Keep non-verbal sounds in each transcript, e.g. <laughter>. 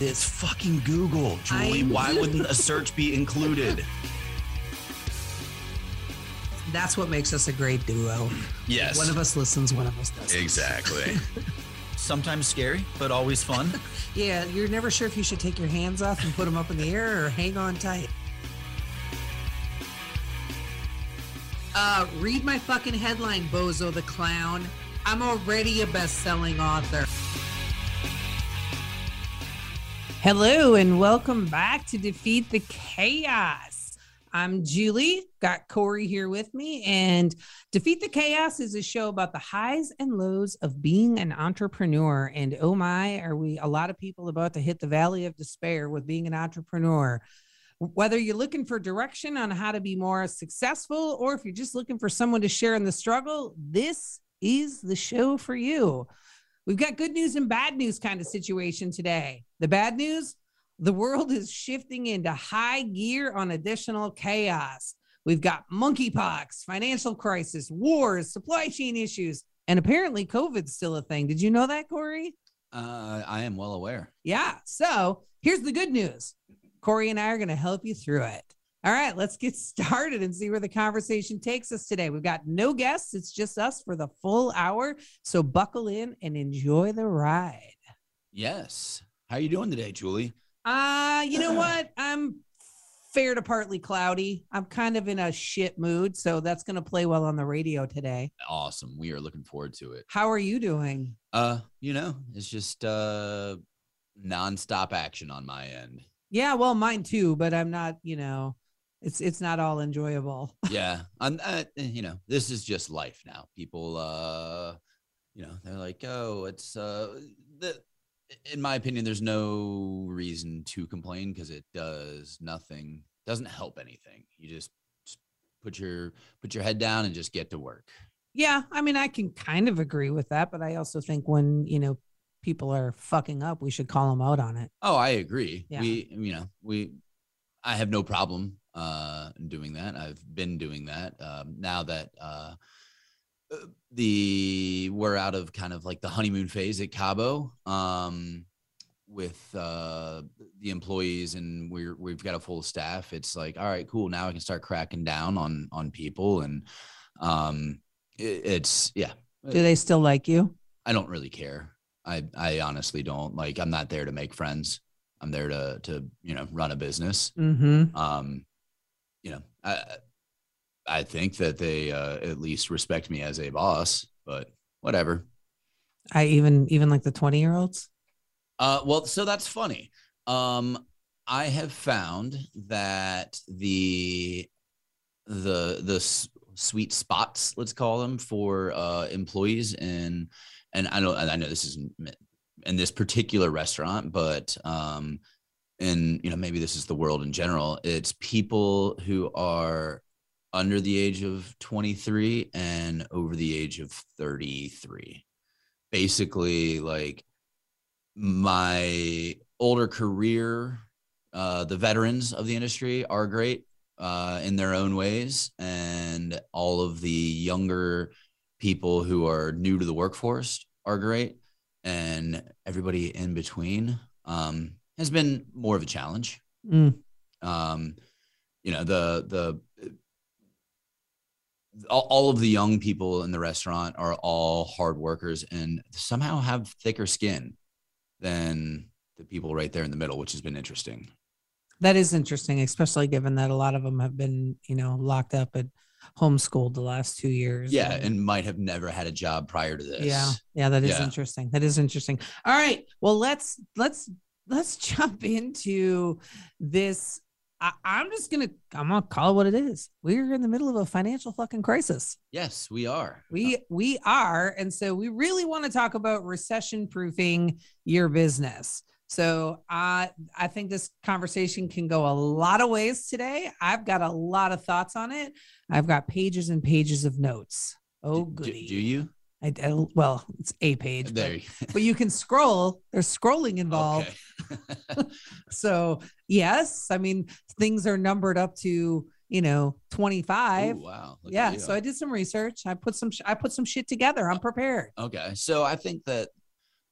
It's fucking Google, Julie. I- Why wouldn't a search be included? That's what makes us a great duo. Yes. One of us listens, one of us doesn't. Exactly. <laughs> Sometimes scary, but always fun. <laughs> Yeah, you're never sure if you should take your hands off and put them up in the air or hang on tight. Uh, read my fucking headline, Bozo the Clown. I'm already a best selling author. Hello, and welcome back to Defeat the Chaos. I'm Julie, got Corey here with me, and Defeat the Chaos is a show about the highs and lows of being an entrepreneur. And oh my, are we a lot of people about to hit the valley of despair with being an entrepreneur? Whether you're looking for direction on how to be more successful, or if you're just looking for someone to share in the struggle, this is the show for you. We've got good news and bad news kind of situation today. The bad news the world is shifting into high gear on additional chaos. We've got monkeypox, financial crisis, wars, supply chain issues, and apparently COVID's still a thing. Did you know that, Corey? Uh, I am well aware. Yeah. So here's the good news Corey and I are going to help you through it. All right, let's get <laughs> started and see where the conversation takes us today. We've got no guests, it's just us for the full hour. So buckle in and enjoy the ride. Yes. How are you doing today, Julie? Uh, you know <clears throat> what? I'm fair to partly cloudy. I'm kind of in a shit mood, so that's going to play well on the radio today. Awesome. We are looking forward to it. How are you doing? Uh, you know, it's just uh nonstop action on my end. Yeah, well, mine too, but I'm not, you know, it's it's not all enjoyable. <laughs> Yeah. I'm uh, you know, this is just life now. People uh you know, they're like, "Oh, it's uh the in my opinion there's no reason to complain because it does nothing. Doesn't help anything. You just, just put your put your head down and just get to work. Yeah, I mean, I can kind of agree with that, but I also think when, you know, people are fucking up, we should call them out on it. Oh, I agree. Yeah. We, you know, we, I have no problem uh, doing that. I've been doing that. Um, now that uh, uh, the we're out of kind of like the honeymoon phase at Cabo um, with uh, the employees, and we're we've got a full staff. It's like, all right, cool. Now I can start cracking down on on people, and um, it, it's yeah. Do they still like you? I don't really care. I I honestly don't. Like I'm not there to make friends. I'm there to to you know run a business. Mm-hmm. Um, you know, I I think that they uh, at least respect me as a boss, but whatever. I even even like the 20 year olds. Uh, well, so that's funny. Um, I have found that the the the s- sweet spots, let's call them, for uh, employees and and I know I know this isn't in this particular restaurant, but um, and you know maybe this is the world in general. It's people who are under the age of 23 and over the age of 33 basically like my older career uh, the veterans of the industry are great uh, in their own ways and all of the younger people who are new to the workforce are great and everybody in between um, has been more of a challenge Mm. um, you know the the all, of the young people in the restaurant are all hard workers and somehow have thicker skin than the people right there in the middle which has been interesting That is interesting, especially given that a lot of them have been, you know, locked up and homeschooled the last two years. yeah and might have never had a job prior to this yeah, yeah, that is Yeah. interesting. That is interesting. All right, well let's let's let's jump into this. I, I'm just gonna I'm gonna call it what it is. We're in the middle of a financial fucking crisis. yes we are We oh. we are, and so we really want to talk about recession proofing your business. So I I think this conversation can go a lot of ways today. I've got a lot of thoughts on it. I've got pages and pages of notes. Oh, do, goody. do you I, I- well, it's a page, but, <laughs> but you can scroll. There's scrolling involved. okay <laughs> So yes, I mean things are numbered up to you know 25. Ooh, wow look yeah. So I did some research. I put some I put some shit together. I'm prepared. Okay. So I think that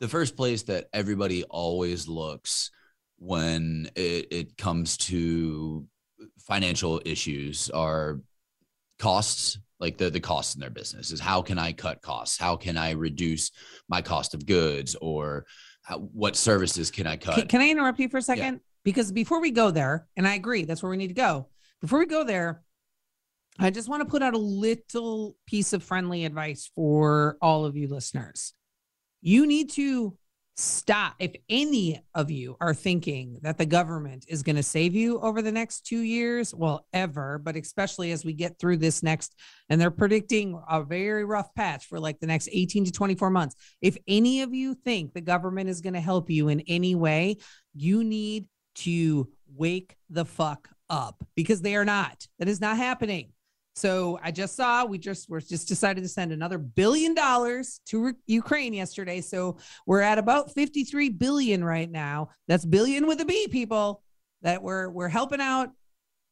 the first place that everybody always looks when it, it comes to financial issues are costs like the the costs in their business is how can i cut costs how can i reduce my cost of goods or how, what services can i cut Can, can I interrupt you for a second? Because before we go there, and I agree, that's where we need to go. Before we go there, I just want to put out a little piece of friendly advice for all of you listeners. You need to stop. If any of you are thinking that the government is going to save you over the next two years, well, ever, but especially as we get through this next, and they're predicting a very rough patch for like the next 18 to 24 months. If any of you think the government is going to help you in any way, you need to wake the fuck up because they are not. That is not happening. So I just saw we just we're just decided to send another billion dollars to Re- Ukraine yesterday. So we're at about 53 billion right now. That's billion with a B, people. That we're we're helping out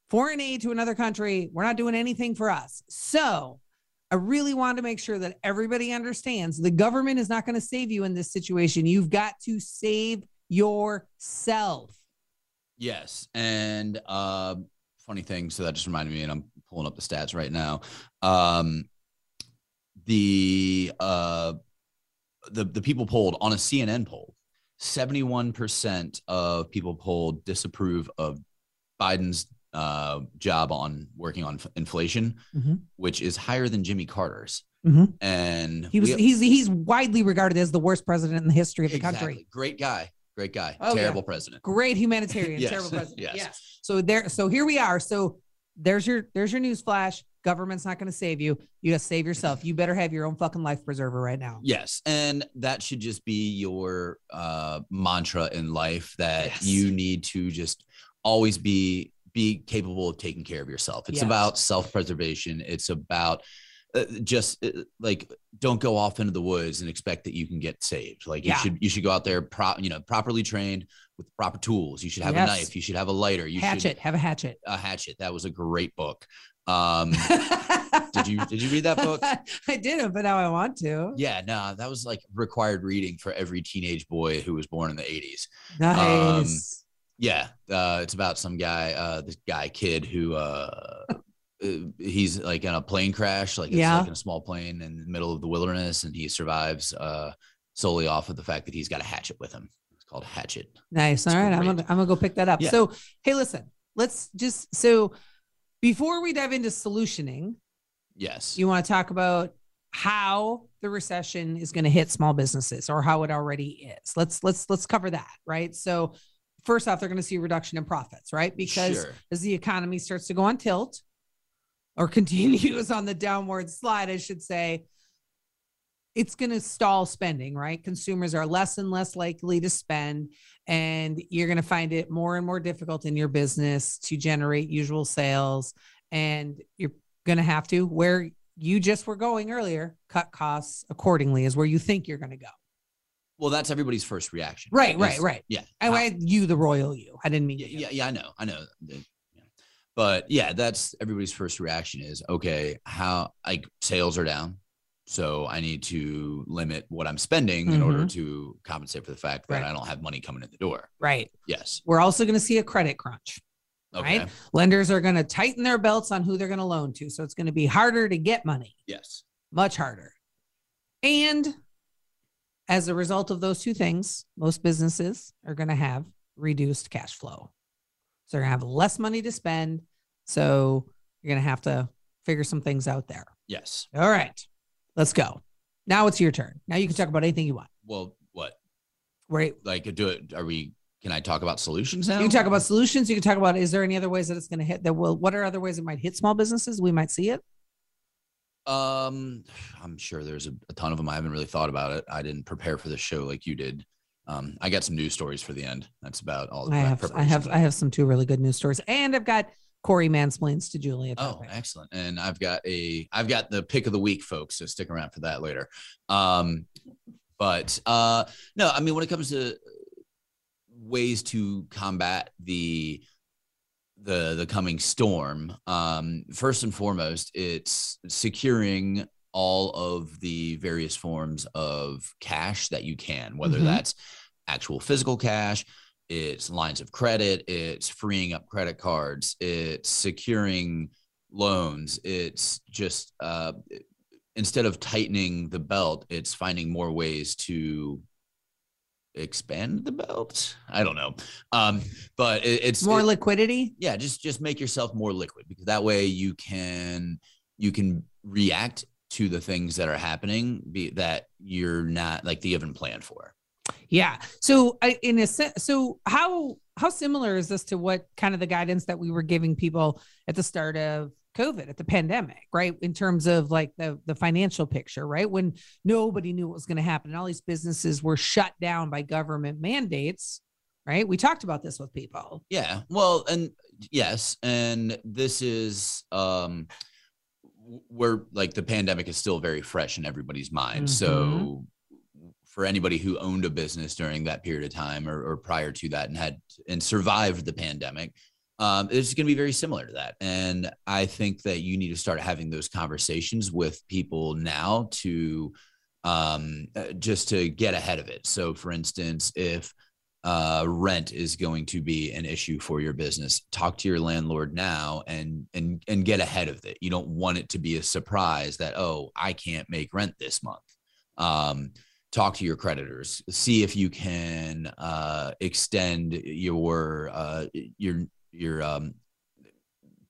foreign aid to another country. We're not doing anything for us. So I really want to make sure that everybody understands the government is not going to save you in this situation. You've got to save yourself. Yes, and uh, funny thing. So that just reminded me, and I'm pulling up the stats right now. Um, the uh, the the people polled on a CNN poll, seventy one percent of people polled disapprove of Biden's uh, job on working on f- inflation, Mhm. which is higher than Jimmy Carter's. Mhm. And He was we- he's he's widely regarded as the worst president in the history of the country. Great guy, great guy, Oh, yeah. terrible president. Great humanitarian, <laughs> Yes. terrible president. Yes. Yes. So there, so here we are. So there's your there's your news flash. Government's not going to save you. You got to save yourself. You better have your own fucking life preserver right now. Yes, and that should just be your uh, mantra in life that Yes. you need to just always be be capable of taking care of yourself. It's Yes. about self preservation. It's about uh, just uh, like don't go off into the woods and expect that you can get saved. Like Yeah. you should you should go out there pro you know properly trained with proper tools. You should have Yes. a knife. You should have a lighter. You hatchet. should Have a hatchet. a hatchet. That was a great book. Um, <laughs> did you did you read that book? <laughs> I didn't, but now I want to. Yeah, no, that was like required reading for every teenage boy who was born in the 80s. Nice. Yeah, uh, it's about some guy, uh, this guy kid who uh, he's like in a plane crash, like it's Yeah. like in a small plane in the middle of the wilderness, and he survives uh, solely off of the fact that he's got a hatchet with him. It's called Hatchet. Nice. All right. I'm gonna I'm gonna go pick that up. Yeah. So hey, listen, let's just so before we dive into solutioning, Yes. you want to talk about how the recession is going to hit small businesses or how it already is. Let's let's let's cover that, right? So first off, they're going to see a reduction in profits, right? Because Sure. as the economy starts to go on tilt or <laughs> continues on the downward slide, I should say, it's going to stall spending, right? Consumers are less and less likely to spend, and you're going to find it more and more difficult in your business to generate usual sales. And you're going to have to, where you just were going earlier, cut costs accordingly, is where you think you're going to go. Well, that's everybody's first reaction. Right, right, right. Yeah. I, I you, the royal you. I didn't mean yeah, you. yeah, yeah, I know, I know. But yeah, that's everybody's first reaction is okay. How like sales are down, so I need to limit what I'm spending in order to compensate for the fact that Mm-hmm. Right. I don't have money coming in the door. Right. Yes. We're also going to see a credit crunch. Okay. Right. Lenders are going to tighten their belts on who they're going to loan to. So it's going to be harder to get money, Yes. much harder. And as a result of those two things, most businesses are going to have reduced cash flow. So they're going to have less money to spend. So you're going to have to figure some things out there. Yes. All right. Let's go. Now it's your turn. Now you can talk about anything you want. Well, what Right. like do it? Are we? Can I talk about solutions now? You can talk about solutions. You can talk about is there any other ways that it's going to hit that will what are other ways it might hit small businesses? We might see it. Um, I'm sure there's a, a ton of them. I haven't really thought about it. I didn't prepare for the show like you did. Um, I got some news stories for the end. That's about all. I have I have I have some two really good news stories. And I've got Corey mansplains to Julia. Oh, excellent. And I've got a I've got the pick of the week, folks. So stick around for that later. Um, but uh no, I mean when it comes to ways to combat the the the coming storm, um, first and foremost, it's securing all of the various forms of cash that you can, whether Mhm. that's actual physical cash, it's lines of credit, it's freeing up credit cards, it's securing loans, it's just uh, instead of tightening the belt, it's finding more ways to expand the belt. I don't know, um, but it, it's more it, liquidity. Yeah, just just make yourself more liquid because that way you can you can react to the things that are happening be, that you're not like that you haven't planned for. Yeah. So I, in a sense, so how how similar is this to what kind of the guidance that we were giving people at the start of COVID, at the pandemic, right? In terms of like the the financial picture, right? When nobody knew what was going to happen, and all these businesses were shut down by government mandates, right? We talked about this with people. Yeah. Well, and yes, and this is um where like the pandemic is still very fresh in everybody's mind. Mm-hmm. So for anybody who owned a business during that period of time or, or prior to that and had and survived the pandemic, um, it's going to be very similar to that. And I think that you need to start having those conversations with people now to um, uh, just to get ahead of it. So, for instance, if uh, rent is going to be an issue for your business. Talk to your landlord now and and and get ahead of it. You don't want it to be a surprise that oh I can't make rent this month. Um, talk to your creditors. See if you can uh, extend your uh, your your um,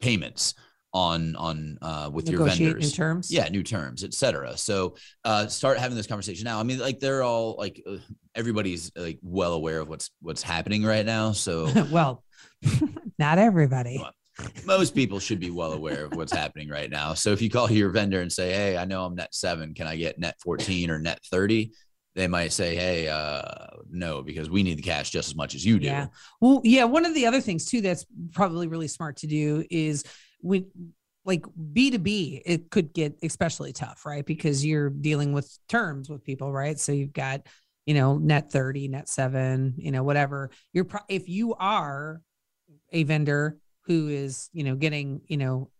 payments on on uh, with your vendors new terms? Yeah new terms etc so uh, start having this conversation now. I mean like they're all like uh, everybody's like well aware of what's what's happening right now so <laughs> well <laughs> not everybody. Most people should be well aware of what's happening right now. So if you call your vendor and say hey i know i'm net 7 can i get net 14 or net 30 they might say, "Hey, uh, no, because we need the cash just as much as you do." Yeah. Well, yeah. One of the other things too that's probably really smart to do is when like B2B, it could get especially tough, right? Because you're dealing with terms with people, right? So you've got, you know, net 30, net seven, you know, whatever. You're, pro- if you are a vendor who is, you know, getting, you know,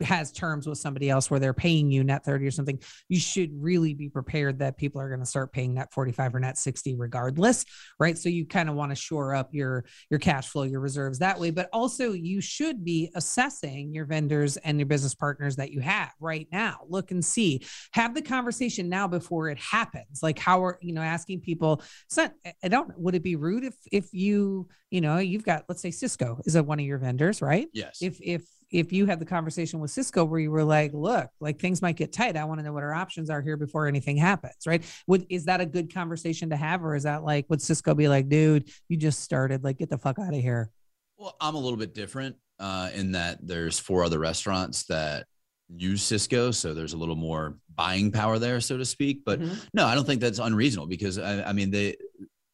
has terms with somebody else where they're paying you net 30 or something, you should really be prepared that people are going to start paying net 45 or net 60 regardless, right? So you kind of want to shore up your your cash flow, your reserves that way, but also you should be assessing your vendors and your business partners that you have right now. Look and see. Have the conversation now before it happens. Like how are, you know, asking people, so I don't would it be rude if if you, you know, you've got let's say Sysco is a one of your vendors, right? Yes. If if if you had the conversation with Sysco where you were like, look, like things might get tight. I want to know what our options are here before anything happens, right? Would is that a good conversation to have, or is that like would Sysco be like, dude, you just started, like get the fuck out of here? Well, I'm a little bit different uh, in that there's four other restaurants that use Sysco, so there's a little more buying power there, so to speak. But mm-hmm. no, I don't think that's unreasonable because I, I mean they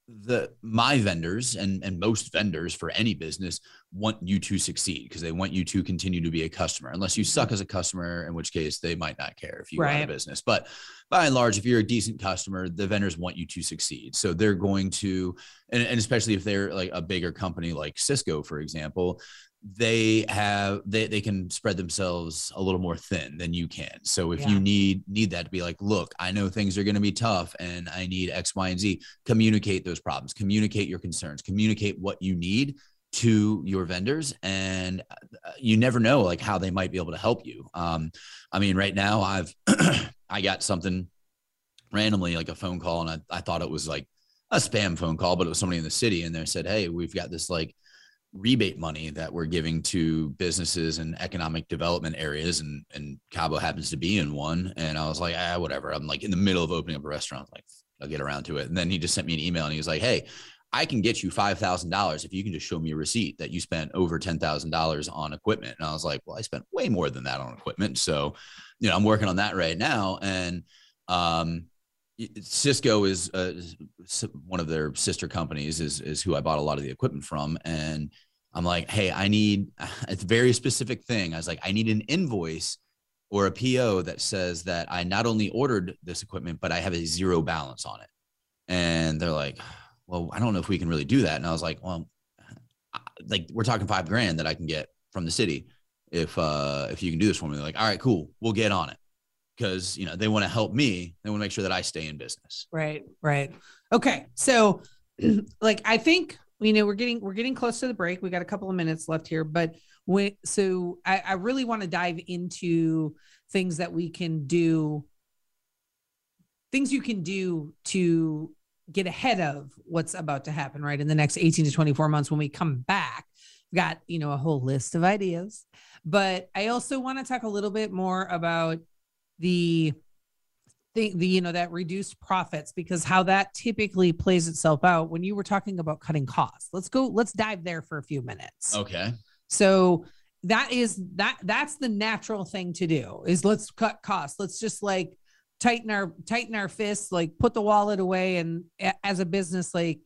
the my vendors and and most vendors for any business want you to succeed because they want you to continue to be a customer unless you suck mm-hmm. as a customer in which case they might not care if you right. run a business but by and large if you're a decent customer the vendors want you to succeed so they're going to and, and especially if they're like a bigger company like sysco for example they have they, they can spread themselves a little more thin than you can. So if yeah. you need need that to be like look i know things are going to be tough and i need x y and z communicate those problems. Communicate your concerns. Communicate what you need to your vendors and uh, you never know like how they might be able to help you. Um i mean right now i've <clears throat> i got something randomly like a phone call and I, I thought it was like a spam phone call but it was somebody in the city and they said hey we've got this like rebate money that we're giving to businesses and economic development areas and and Cabo happens to be in one and I was like ah whatever. I'm like in the middle of opening up a restaurant like I'll get around to it. And then he just sent me an email and he was like hey I can get you $5,000 if you can just show me a receipt that you spent over $10,000 on equipment. And I was like well I spent way more than that on equipment so you know I'm working on that right now. And um Sysco is uh, one of their sister companies is is who I bought a lot of the equipment from and I'm like, "Hey, I need <sighs> it's a very specific thing." I was like, "I need an invoice or a PO that says that I not only ordered this equipment but I have a zero balance on it." And they're like, "Well, I don't know if we can really do that." And I was like, "Well, like we're talking 5 grand that I can get from the city if uh if you can do this for me." They're like, "All right, cool. We'll get on it." Because you know they want to help me they want to make sure that i stay in business. Right right. Okay so <clears throat> like i think you know we're getting we're getting close to the break. We got a couple of minutes left here, but when so I, I really want to dive into things that we can do, things you can do to get ahead of what's about to happen right in the next 18 to 24 months when we come back. Got you know a whole list of ideas but i also want to talk a little bit more about the the, the you know that reduced profits because how that typically plays itself out when you were talking about cutting costs let's go let's dive there for a few minutes Okay. so that is that that's the natural thing to do is let's cut costs let's just like tighten our tighten our fists like put the wallet away and as a business like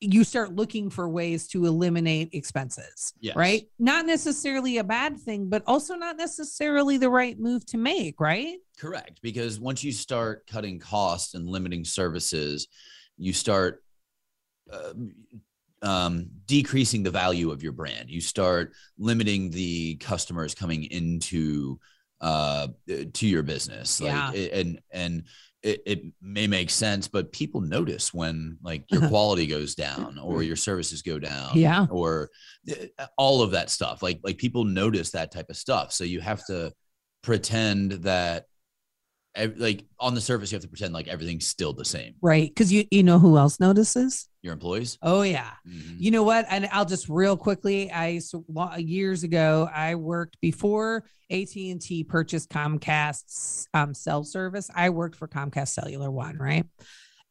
you start looking for ways to eliminate expenses Yes. right not necessarily a bad thing but also not necessarily the right move to make right Correct. Because once you start cutting costs and limiting services, you start uh, um, decreasing the value of your brand. You start limiting the customers coming into uh, to your business. Like, Yeah. and and it, it may make sense, but people notice when like your <laughs> quality goes down or your services go down. Yeah. Or uh, all of that stuff. Like like people notice that type of stuff. So you have to pretend that like on the surface you have to pretend like everything's still the same right because you you know who else notices your employees oh yeah Mhm. You know what? And I'll just real quickly. I years ago I worked before AT and T purchased Comcast's um, cell service. I worked for Comcast Cellular One, right?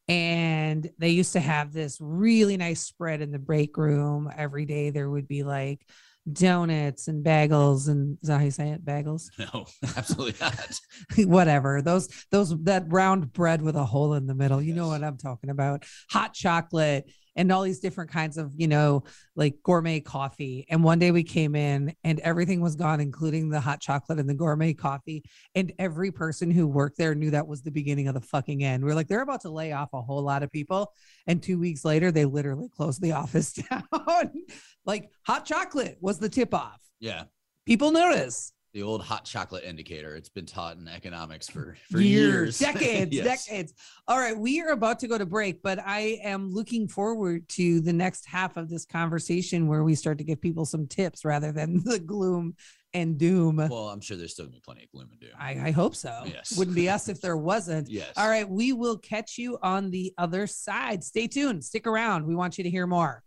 And they used to have this really nice spread in the break room. Every day there would be like donuts and bagels and is that how you say it? Bagels? <laughs> no absolutely not <laughs> whatever those those that round bread with a hole in the middle you know what i'm talking about hot chocolate and all these different kinds of you know like gourmet coffee. And one day we came in and everything was gone including the hot chocolate and the gourmet coffee. And every person who worked there knew that was the beginning of the fucking end. We are like they're about to lay off a whole lot of people. And two weeks later they literally closed the <laughs> office down. Like hot chocolate was the tip off. Yeah. People notice the old hot chocolate indicator it's been taught in economics for <laughs> for years, years, <laughs> decades, Yes. decades. All right, we are about to go to break, but I am looking forward to the next half of this conversation where we start to give people some tips rather than <laughs> the gloom and doom. well i'm sure there's still gonna be plenty of gloom and doom I, I hope so. Yes. Wouldn't be us if there wasn't. yes All right, we will catch you on the other side. Stay tuned. Stick around. We want you to hear more.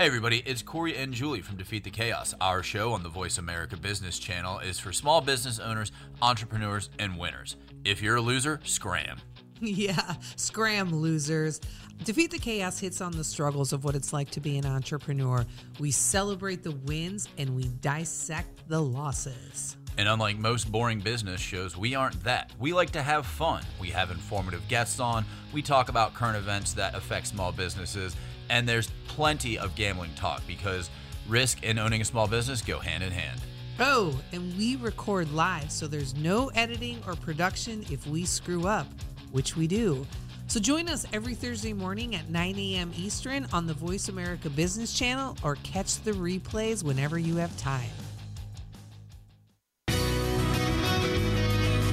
Hey everybody, it's Corey and Julie from Defeat the Chaos. Our show on the Voice America Business Channel is for small business owners, entrepreneurs, and winners. If you're a loser, scram. <laughs> Yeah, scram losers. Defeat the Chaos hits on the struggles of what it's like to be an entrepreneur. We celebrate the wins and we dissect the losses. And unlike most boring business shows, we aren't that. We like to have fun. We have informative guests on, we talk about current events that affect small businesses, and there's plenty of gambling talk because risk and owning a small business go hand in hand. Oh, and we record live, so there's no editing or production if we screw up, which we do. So join us every Thursday morning at 9 a.m. Eastern on the Voice America Business Channel or catch the replays whenever you have time.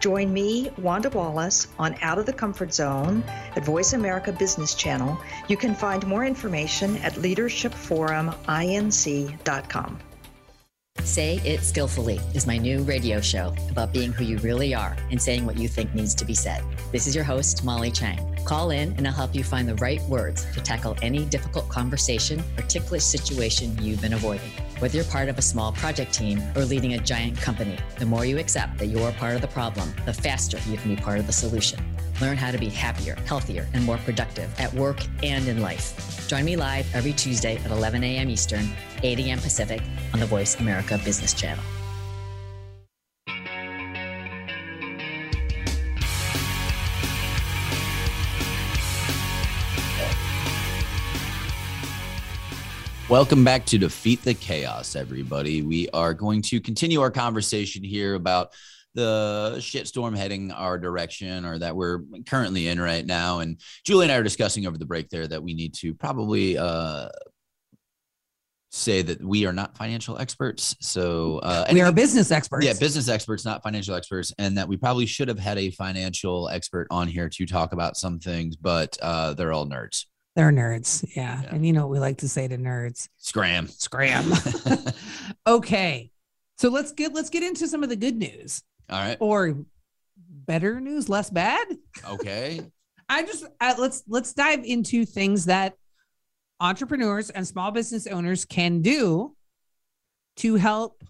Join me, Wanda Wallace, on Out of the Comfort Zone at Voice America Business Channel. You can find more information at leadershipforuminc.com. Say It Skillfully is my new radio show about being who you really are and saying what you think needs to be said. This is your host, Molly Chang. Call in and I'll help you find the right words to tackle any difficult conversation or ticklish situation you've been avoiding. Whether you're part of a small project team or leading a giant company, the more you accept that you're part of the problem, the faster you can be part of the solution. Learn how to be happier, healthier, and more productive at work and in life. Join me live every Tuesday at 11 a.m. Eastern, 8 a.m. Pacific on the Voice America Business Channel. Welcome back to Defeat the Chaos, everybody. We are going to continue our conversation here about the shitstorm heading our direction or that we're currently in right now. And Julie and I are discussing over the break there that we need to probably uh, say that we are not financial experts. So uh, we are business experts. Yeah, business experts, not financial experts, and that we probably should have had a financial expert on here to talk about some things, but uh, they're all nerds. They're nerds. Yeah. yeah. And you know what we like to say to nerds? Scram. Scram. <laughs> <laughs> okay. So let's get let's get into some of the good news. All right. Or better news, less bad. Okay. <laughs> I just uh, let's let's dive into things that entrepreneurs and small business owners can do to help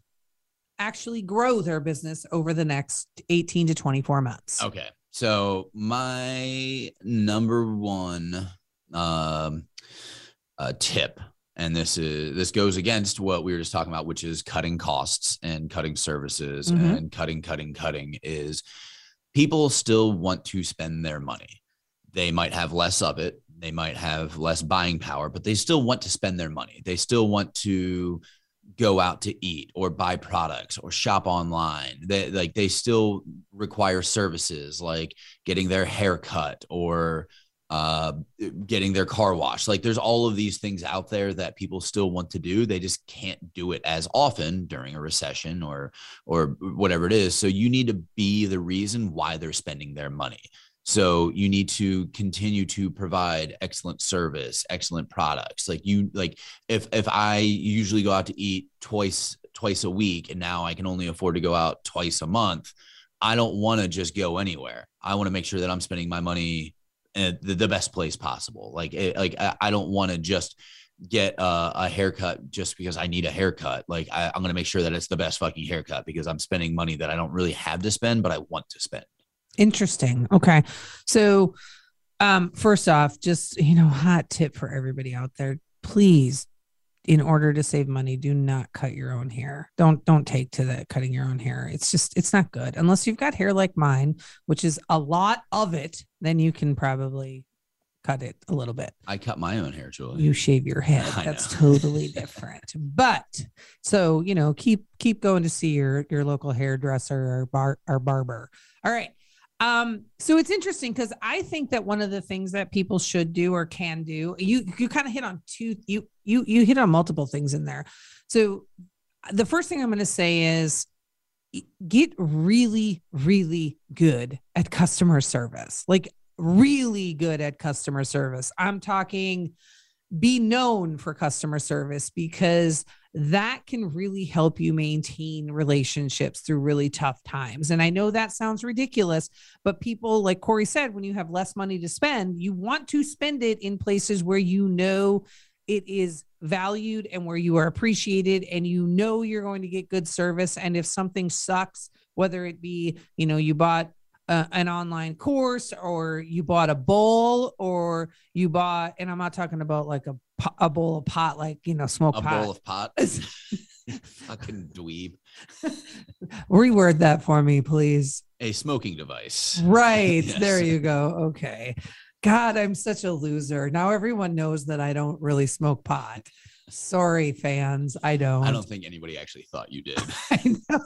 actually grow their business over the next 18 to 24 months. Okay. So my number one um, uh, tip. And this is this goes against what we were just talking about which is cutting costs and cutting services mm-hmm. and cutting cutting cutting is people still want to spend their money. They might have less of it. They might have less buying power but they still want to spend their money. They still want to go out to eat or buy products or shop online. They like they still require services like getting their hair cut or uh, getting their car washed. Like there's all of these things out there that people still want to do. They just can't do it as often during a recession or or whatever it is. So you need to be the reason why they're spending their money. So you need to continue to provide excellent service, excellent products. Like you like if if I usually go out to eat twice twice a week and now I can only afford to go out twice a month, I don't want to just go anywhere. I want to make sure that I'm spending my money the, the best place possible. Like, it, like I, don't want to just get a, a, haircut just because I need a haircut. Like I, I'm going to make sure that it's the best fucking haircut because I'm spending money that I don't really have to spend, but I want to spend. Interesting. Okay. So, um, first off, just, you know, hot tip for everybody out there, please in order to save money do not cut your own hair. Don't don't take to the cutting your own hair. It's just it's not good unless you've got hair like mine which is a lot of it then you can probably cut it a little bit. I cut my own hair julie you shave your head. <laughs> That's totally <laughs> different. But so you know keep keep going to see your your local hairdresser or bar or barber. All right um, so it's interesting because I think that one of the things that people should do or can do, you you kind of hit on two, you you you hit on multiple things in there. So the first thing I'm going to say is get really, really good at customer service. Like really good at customer service. I'm talking be known for customer service because that can really help you maintain relationships through really tough times. And I know that sounds ridiculous, but people, like Corey said, when you have less money to spend, you want to spend it in places where you know it is valued and where you are appreciated and you know you're going to get good service. And if something sucks, whether it be, you know, you bought uh, an online course or you bought a bowl or you bought and i'm not talking about like a, a bowl of pot like you know smoke pot a pot. bowl of pot <laughs> fucking dweeb <laughs> reword that for me please a smoking device right <laughs> yes. there you go okay god i'm such a loser now everyone knows that i don't really smoke pot Sorry, fans. I don't. I don't think anybody actually thought you did. I know.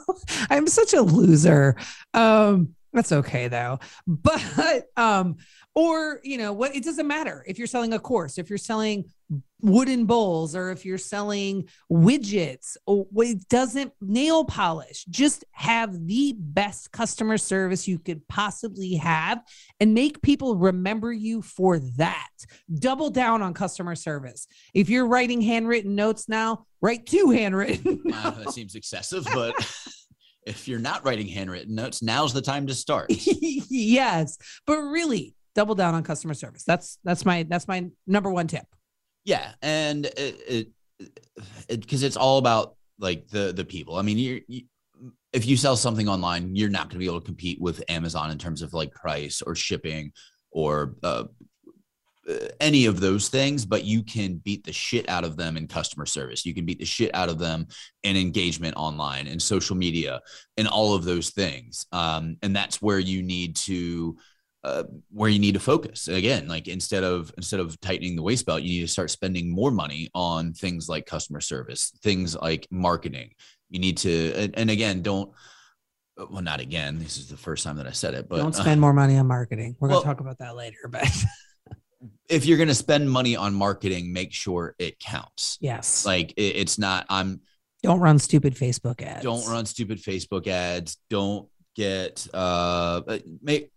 I'm such a loser. Um, that's okay though. But <laughs> um or you know what it doesn't matter if you're selling a course, if you're selling wooden bowls or if you're selling widgets or it doesn't nail polish just have the best customer service you could possibly have and make people remember you for that. Double down on customer service. If you're writing handwritten notes now write two handwritten <laughs> wow, that seems excessive but <laughs> if you're not writing handwritten notes, now's the time to start. <laughs> yes, but really double down on customer service. That's that's my that's my number one tip. Yeah, and it because it, it, it's all about like the the people. I mean, you if you sell something online, you're not going to be able to compete with Amazon in terms of like price or shipping or uh, any of those things, but you can beat the shit out of them in customer service. You can beat the shit out of them in engagement online and social media and all of those things. Um, and that's where you need to uh, where you need to focus again like instead of instead of tightening the waist belt you need to start spending more money on things like customer service things like marketing you need to and, and again don't well not again this is the first time that i said it but don't <laughs> spend uh, more money on marketing we're well, going to talk about that later but <laughs> if you're going to spend money on marketing make sure it counts yes like it, it's not i'm don't run stupid facebook ads don't run stupid facebook ads don't get uh make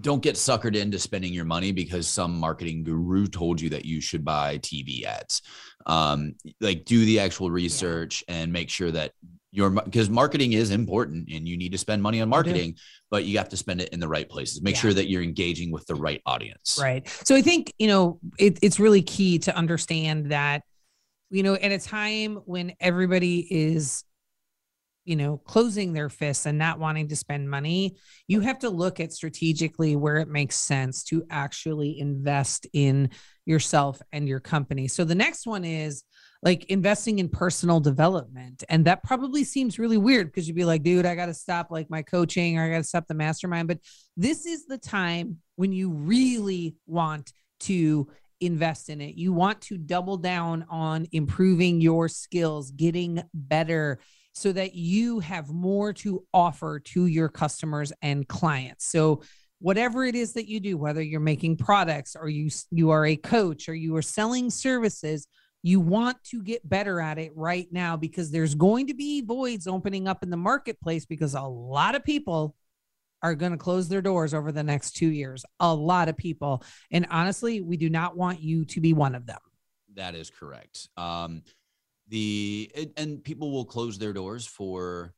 don't get suckered into spending your money because some marketing guru told you that you should buy TV ads. Um, like do the actual research yeah. and make sure that your because marketing is important and you need to spend money on marketing, but you have to spend it in the right places. Make yeah. sure that you're engaging with the right audience. Right. So I think you know it, it's really key to understand that you know at a time when everybody is you know closing their fists and not wanting to spend money you have to look at strategically where it makes sense to actually invest in yourself and your company so the next one is like investing in personal development. And that probably seems really weird because you'd be like dude i got to stop like my coaching or i got to stop the mastermind. But this is the time when you really want to invest in it. You want to double down on improving your skills getting better so that you have more to offer to your customers and clients. So whatever it is that you do, whether you're making products or you you are a coach or you are selling services, you want to get better at it right now because there's going to be voids opening up in the marketplace because a lot of people are going to close their doors over the next 2 years. A lot of people. And honestly, we do not want you to be one of them. That is correct. Um the and people will close their doors for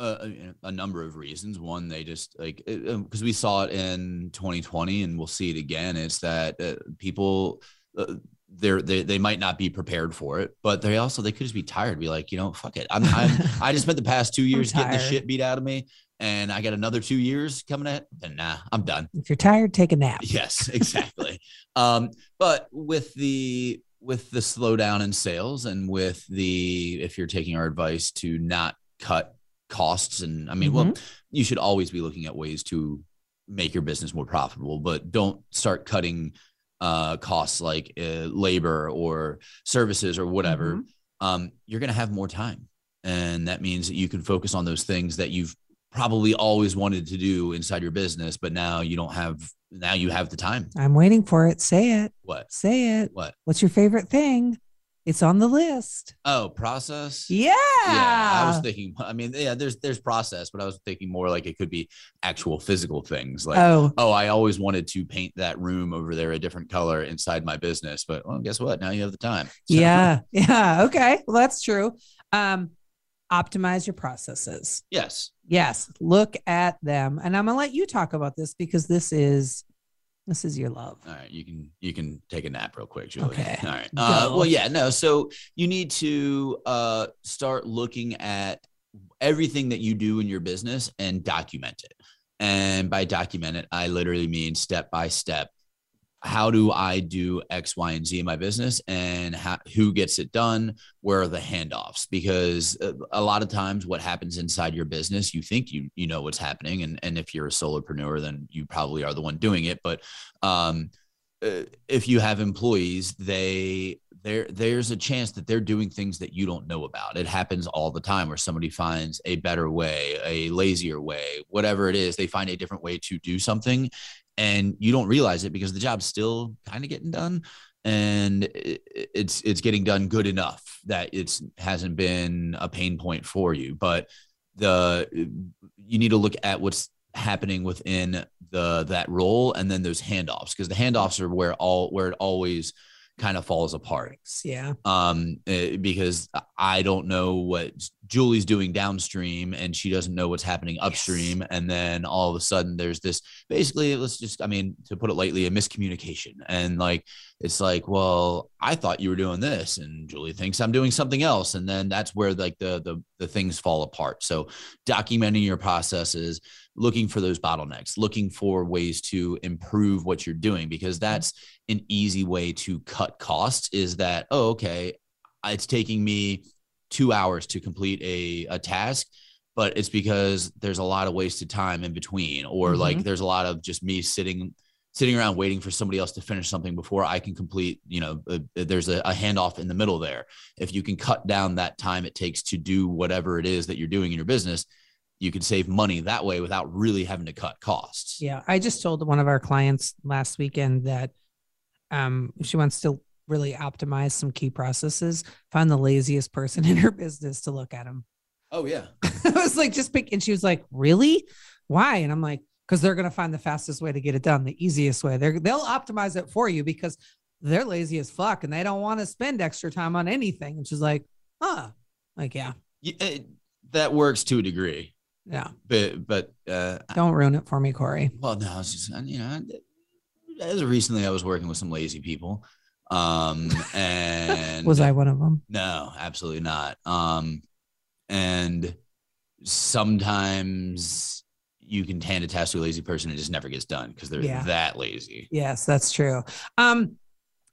a, a, number of reasons. One, they just like because um, we saw it in 2020, and we'll see it again. Is that uh, people uh, they're, they they might not be prepared for it, but they also they could just be tired. Be like, you know, fuck it. I'm, I'm <laughs> I just spent the past two years getting the shit beat out of me, and I got another two years coming at. And nah, I'm done. If you're tired, take a nap. <laughs> Yes, exactly. um, but with the with the slowdown in sales and with the if you're taking our advice to not cut costs and i mean mm-hmm. well you should always be looking at ways to make your business more profitable but don't start cutting uh, costs like uh, labor or services or whatever mm-hmm. um, you're going to have more time and that means that you can focus on those things that you've probably always wanted to do inside your business but now you don't have now you have the time. I'm waiting for it. Say it. What? Say it. What? What's your favorite thing? It's on the list. Oh, process. Yeah. Yeah. I was thinking. I mean, yeah. There's there's process, but I was thinking more like it could be actual physical things. Like, oh, oh, I always wanted to paint that room over there a different color inside my business, but well, guess what? Now you have the time. <laughs> So. Yeah. Yeah. Okay. Well, that's true. Um, optimize your processes. Yes. Yes. Look at them. And I'm gonna let you talk about this because this is this is your love. All right. You can you can take a nap real quick, Julie. Okay. <laughs> All right. Uh, well, yeah, no. So you need to uh start looking at everything that you do in your business and document it. And by document it, I literally mean step by step how do I do X, Y, and Z in my business and how, who gets it done? Where are the handoffs? Because uh, a lot of times what happens inside your business, you think you, you know what's happening. And, and if you're a solopreneur, then you probably are the one doing it. But um, uh, if you have employees, they, there, there's a chance that they're doing things that you don't know about. It happens all the time where somebody finds a better way, a lazier way, whatever it is, they find a different way to do something and you don't realize it because the job's still kind of getting done and it's it's getting done good enough that it's hasn't been a pain point for you. But the you need to look at what's happening within the that role and then those handoffs because the handoffs are where all where it always kind of falls apart. Yeah. um eh, because i don't know what julie's doing downstream and she doesn't know what's happening upstream. And then all of a sudden there's this basically let's just i mean to put it lightly a miscommunication. And like it's like well i thought you were doing this and julie thinks i'm doing something else. And then that's where like the the, the things fall apart. So documenting your processes looking for those bottlenecks looking for ways to improve what you're doing because that's an easy way to cut costs is that oh okay it's taking me two hours to complete a, a task but it's because there's a lot of wasted time in between or like Mhm. there's a lot of just me sitting sitting around waiting for somebody else to finish something before i can complete you know uh, there's a, a handoff in the middle there if you can cut down that time it takes to do whatever it is that you're doing in your business you can save money that way without really having to cut costs Yeah. I just told one of our clients last weekend that um, she wants to really optimize some key processes, find the laziest person <laughs> in her business to look at them. oh yeah <laughs> I was like, just pick. And she was like, really? Why? And I'm like, because they're going to find the fastest way to get it done, the easiest way. They're, they'll optimize it for you because they're lazy as fuck and they don't want to spend extra time on anything. And she's like, huh. Like, yeah, Y- it- that works to a degree yeah. but but uh Don't ruin it for me, Corey. well no it's just you know as recently i was working with some lazy people um <laughs> and Was I one of them? no absolutely not um and sometimes you can hand a task to a lazy person and it just never gets done because they're Yeah. that lazy Yes, that's true. Um,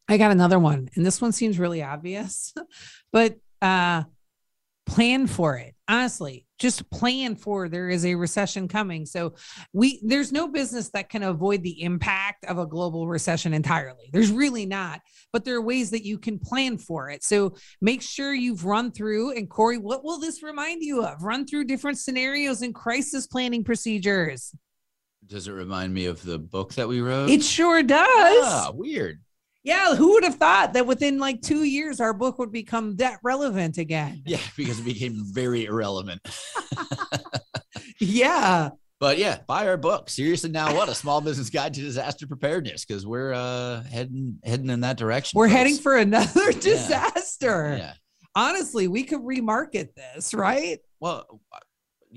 I got another one, and this one seems really obvious, <laughs> but uh plan for it. Honestly, just plan for there is a recession coming. So we there's no business that can avoid the impact of a global recession entirely. There's really not, but there are ways that you can plan for it. So make sure you've run through and Corey, what will this remind you of? Run through different scenarios and crisis planning procedures. does it remind me of the book that we wrote It sure does. ah, weird Yeah, who would have thought that within like two years our book would become that relevant again? <laughs> yeah because it became very irrelevant <laughs> Yeah. But yeah, buy our book. Seriously, now what? A small business guide to disaster preparedness because we're uh heading heading in that direction. We're folks. heading for another disaster. yeah. Honestly, we could remarket this, right? Well,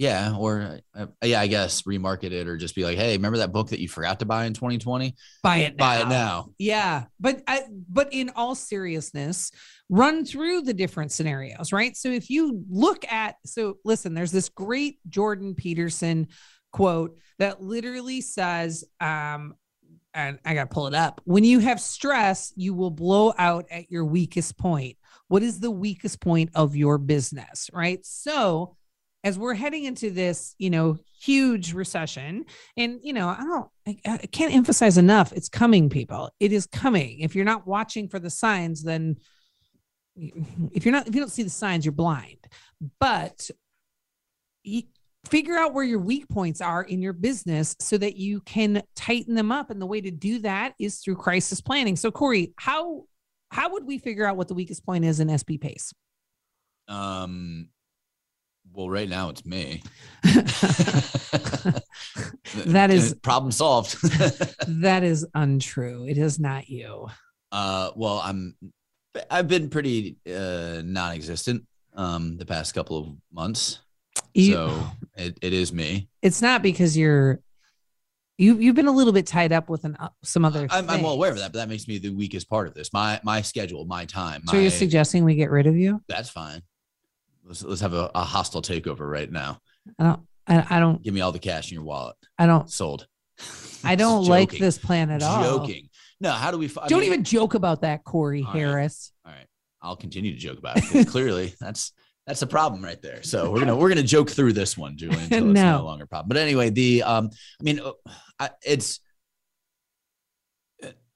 yeah, or uh, yeah, I guess remarket it or just be like, hey, remember that book that you forgot to buy in 2020? Buy it now. Buy it now. Yeah, but I, but in all seriousness, run through the different scenarios, right? So if you look at so listen, there's this great Jordan Peterson quote that literally says um and I got to pull it up. When you have stress, you will blow out at your weakest point. What is the weakest point of your business, right? So, as we're heading into this, you know, huge recession, and you know, I don't, I, I can't emphasize enough, it's coming, people. It is coming. If you're not watching for the signs, then if you're not, if you don't see the signs, you're blind. But y- figure out where your weak points are in your business so that you can tighten them up. And the way to do that is through crisis planning. So, Corey, how how would we figure out what the weakest point is in SB Pace? Um, well, right now it's me. <laughs> That is- <laughs> problem solved. <laughs> that is untrue. It is not you. uh, well, I'm. I've been pretty uh, non-existent um the past couple of months, You- so it, it is me. it's not because you're you you've been a little bit tied up with an uh, some other. I'm, I'm well aware of that, but that makes me the weakest part of this. My my schedule, my time. So you're suggesting we get rid of you? that's fine. Let's let's have a, a hostile takeover right now. I don't. I, I don't. Give me all the cash in your wallet. I don't. Sold. I don't <laughs> like this plan at all. Joking. No, how do we? I don't mean- even joke about that, Corey All right. Harris. All right, I'll continue to joke about it. Clearly, <laughs> that's that's a problem right there. So we're gonna we're gonna joke through this one, Julie, until it's <laughs> No. no longer a problem. But anyway, the um, I mean, I, it's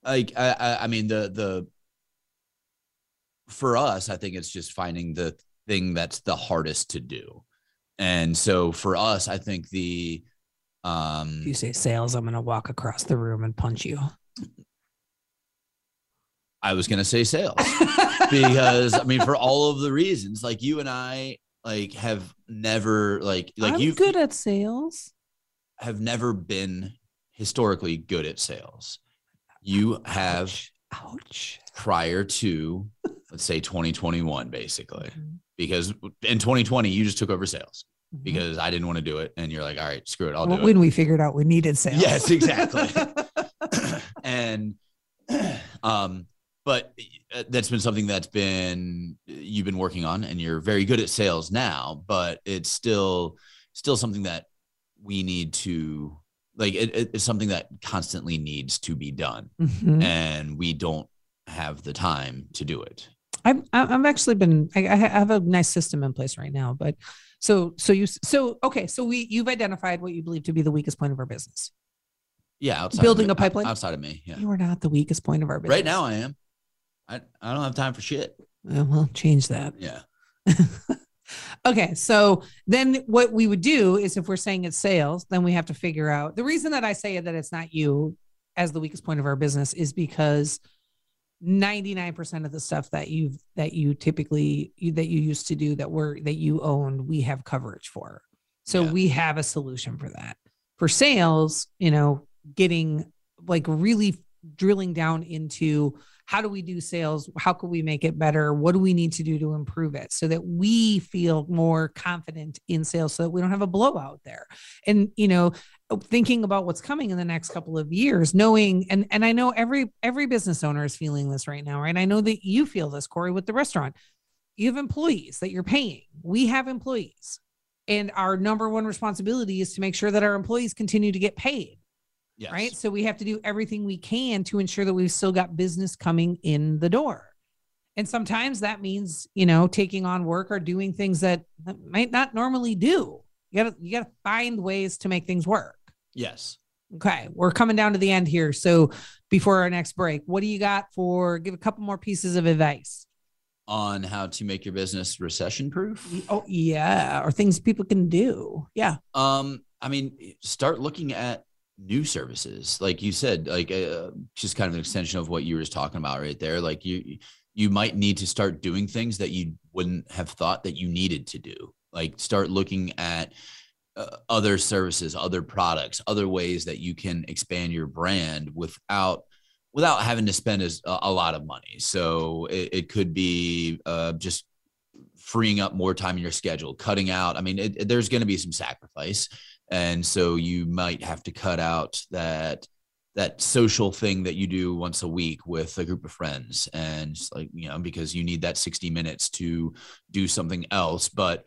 like I, I I mean the the for us, I think it's just finding the thing that's the hardest to do, and so for us, I think the um If you say sales, I'm going to walk across the room and punch you. I was gonna say sales. because I mean, for all of the reasons, like you and I, like have never like like I'm you good at sales. have never been historically good at sales. You have Ouch. Ouch. prior to let's say 2021 basically. Because in 2020 you just took over sales Mhm. because I didn't want to do it and you're like all right screw it I'll Well, do it when we figured out we needed sales. Yes, exactly. <laughs> <laughs> and <clears throat> um but uh, that's been something that's been you've been working on and you're very good at sales now but it's still still something that we need to like it, it- it's something that constantly needs to be done Mhm. and we don't have the time to do it I've I've actually been I, I have a nice system in place right now, but so so you so okay so we you've identified what you believe to be the weakest point of our business. yeah outside Building of a me, pipeline? outside of me yeah You are not the weakest point of our business right now i am i, I don't have time for shit Uh, well, change that. yeah <laughs> okay, so then what we would do is if we're saying it's sales, then we have to figure out the reason that I say that it's not you as the weakest point of our business is because 99% of the stuff that you've that you typically that you used to do that were that you owned, we have coverage for. So Yeah. we have a solution for that. For sales, you know, getting like really drilling down into how do we do sales how can we make it better what do we need to do to improve it so that we feel more confident in sales so that we don't have a blowout there and you know thinking about what's coming in the next couple of years knowing and and i know every every business owner is feeling this right now right i know that you feel this corey with the restaurant you have employees that you're paying we have employees and our number one responsibility is to make sure that our employees continue to get paid yes right? So we have to do everything we can to ensure that we've still got business coming in the door. And sometimes that means, you know, taking on work or doing things that that might not normally do. You gotta you gotta find ways to make things work. yes Okay, we're coming down to the end here. So before our next break, what do you got for give a couple more pieces of advice? on how to make your business recession proof Oh yeah, or things people can do. Yeah. Um, I mean, start looking at new services, like you said, like uh, just kind of an extension of what you were just talking about right there. Like you, you might need to start doing things that you wouldn't have thought that you needed to do. Like start looking at uh, other services, other products, other ways that you can expand your brand without without having to spend as, a, lot of money. So it, it could be uh, just freeing up more time in your schedule, cutting out. I mean, it, it- there's going to be some sacrifice, and so you might have to cut out that that social thing that you do once a week with a group of friends, and like you know, because you need that 60 minutes to do something else, but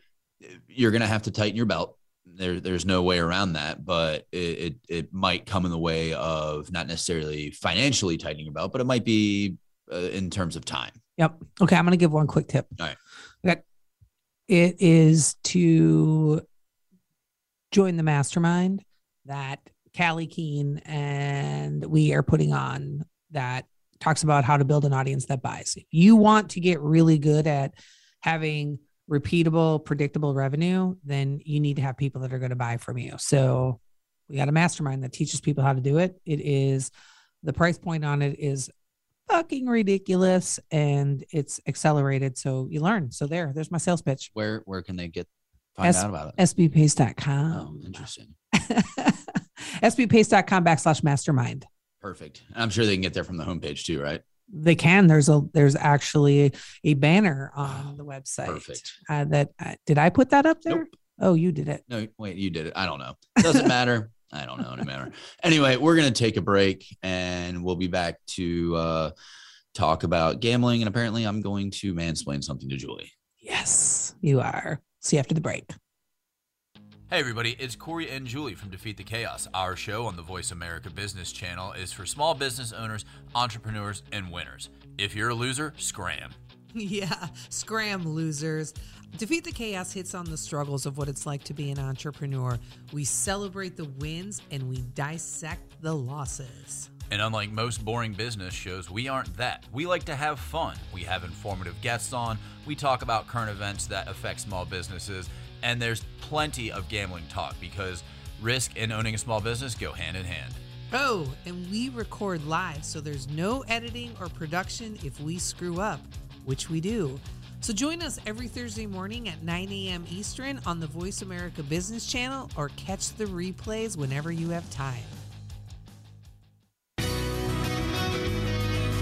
you're going to have to tighten your belt. There, there's no way around that, but it, it it might come in the way of not necessarily financially tightening your belt, but it might be uh, in terms of time. Yep. Okay, I'm going to give one quick tip. All right. Okay. It is to join the mastermind that Callie Keen and we are putting on that talks about how to build an audience that buys. If you want to get really good at having repeatable, predictable revenue, then you need to have people that are going to buy from you. So we got a mastermind that teaches people how to do it. It is the price point on it is fucking ridiculous and it's accelerated. So you learn. So there, there's my sales pitch. Where where can they get find S- out about it? Oh, sbpace.com. interesting. <laughs> sbpace.com backslash mastermind. Perfect. I'm sure they can get there from the homepage too, right? They can. There's a there's actually a banner on the website. Perfect. Uh, that uh, did I put that up there? Nope. Oh, you did it. No, wait, you did it. I don't know. Doesn't matter. I don't know. No matter. Anyway, we're gonna take a break and we'll be back to uh, talk about gambling. And apparently, I'm going to mansplain something to Julie. Yes, you are. See you after the break. Hey everybody, it's Corey and Julie from Defeat the Chaos. Our show on the Voice America Business Channel is for small business owners, entrepreneurs, and winners. If you're a loser, scram. <laughs> Yeah, scram losers. Defeat the Chaos hits on the struggles of what it's like to be an entrepreneur. We celebrate the wins and we dissect the losses. And unlike most boring business shows, we aren't that. We like to have fun. We have informative guests on, we talk about current events that affect small businesses, and there's plenty of gambling talk because risk and owning a small business go hand in hand. Oh, and we record live, so there's no editing or production if we screw up, which we do. So join us every Thursday morning at 9 a.m. Eastern on the Voice America Business Channel or catch the replays whenever you have time.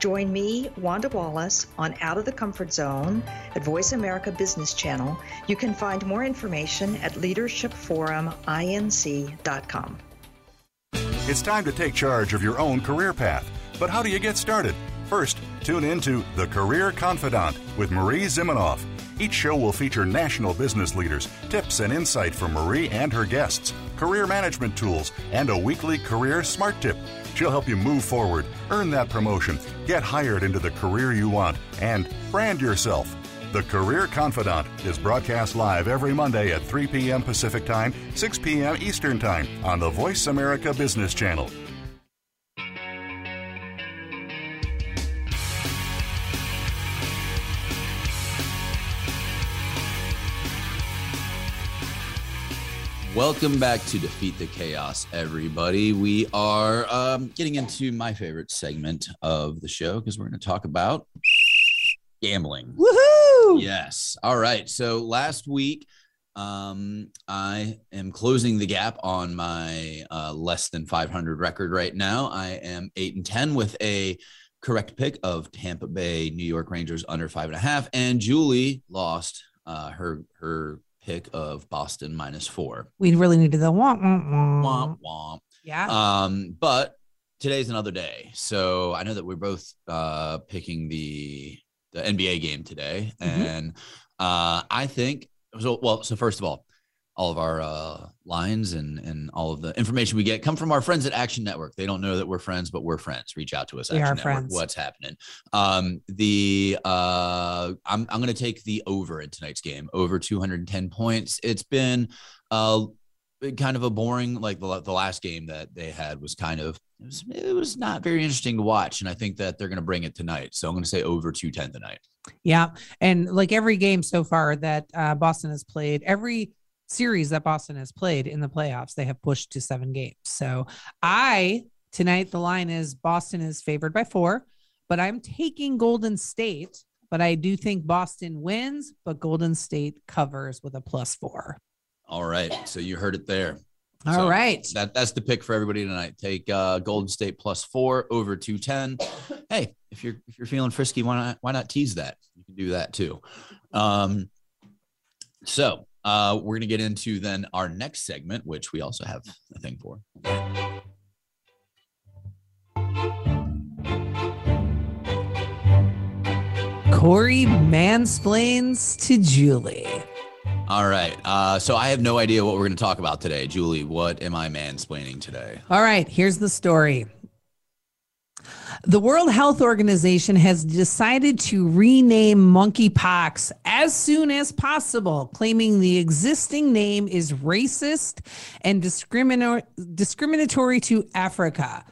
Join me, Wanda Wallace, on Out of the Comfort Zone at Voice America Business Channel. You can find more information at leadershipforuminc.com. It's time to take charge of your own career path. But how do you get started? First, tune in to The Career Confidant with Marie Zimenoff. Each show will feature national business leaders, tips and insight from Marie and her guests, career management tools, and a weekly career smart tip. She'll help you move forward, earn that promotion, get hired into the career you want, and brand yourself. The Career Confidant is broadcast live every Monday at 3 p.m. Pacific Time, 6 p.m. Eastern Time on the Voice America Business Channel. Welcome back to Defeat the Chaos, everybody. We are um, getting into my favorite segment of the show because we're going to talk about gambling. Woohoo! Yes. All right. So last week, um, I am closing the gap on my uh, less than 500 record right now. I am eight and 10 with a correct pick of Tampa Bay New York Rangers under five and a half. And Julie lost uh, her, her pick of Boston minus four. We really needed the womp, womp, womp. Womp womp. Yeah. Um, but today's another day. So I know that we're both uh picking the the NBA game today. Mhm. And uh I think so well, so first of all, all of our uh lines and and all of the information we get come from our friends at Action Network. They don't know that we're friends, but we're friends. Reach out to us, We Action are Network. friends. What's happening? Um the uh I'm I'm gonna take the over in tonight's game, over 210 points. It's been uh kind of a boring like the, the last game that they had was kind of it was, it was not very interesting to watch and i think that they're going to bring it tonight so i'm going to say over 210 tonight Yeah. And like every game so far that uh, Boston has played, every series that Boston has played in the playoffs, they have pushed to seven games. So I, tonight, the line is Boston is favored by four, but I'm taking Golden State. But I do think Boston wins, but Golden State covers with a plus four. all right so you heard it there All So right. that that's the pick for everybody tonight take uh golden state plus four over 210 hey if you're if you're feeling frisky why not why not tease that you can do that too um so uh we're gonna get into then our next segment which we also have a thing for Corey mansplains to Julie. All right. Uh, so I have no idea what we're going to talk about today. Julie, what am I mansplaining today? All right, here's the story. The World Health Organization has decided to rename monkeypox as soon as possible, claiming the existing name is racist and discriminatory to Africa.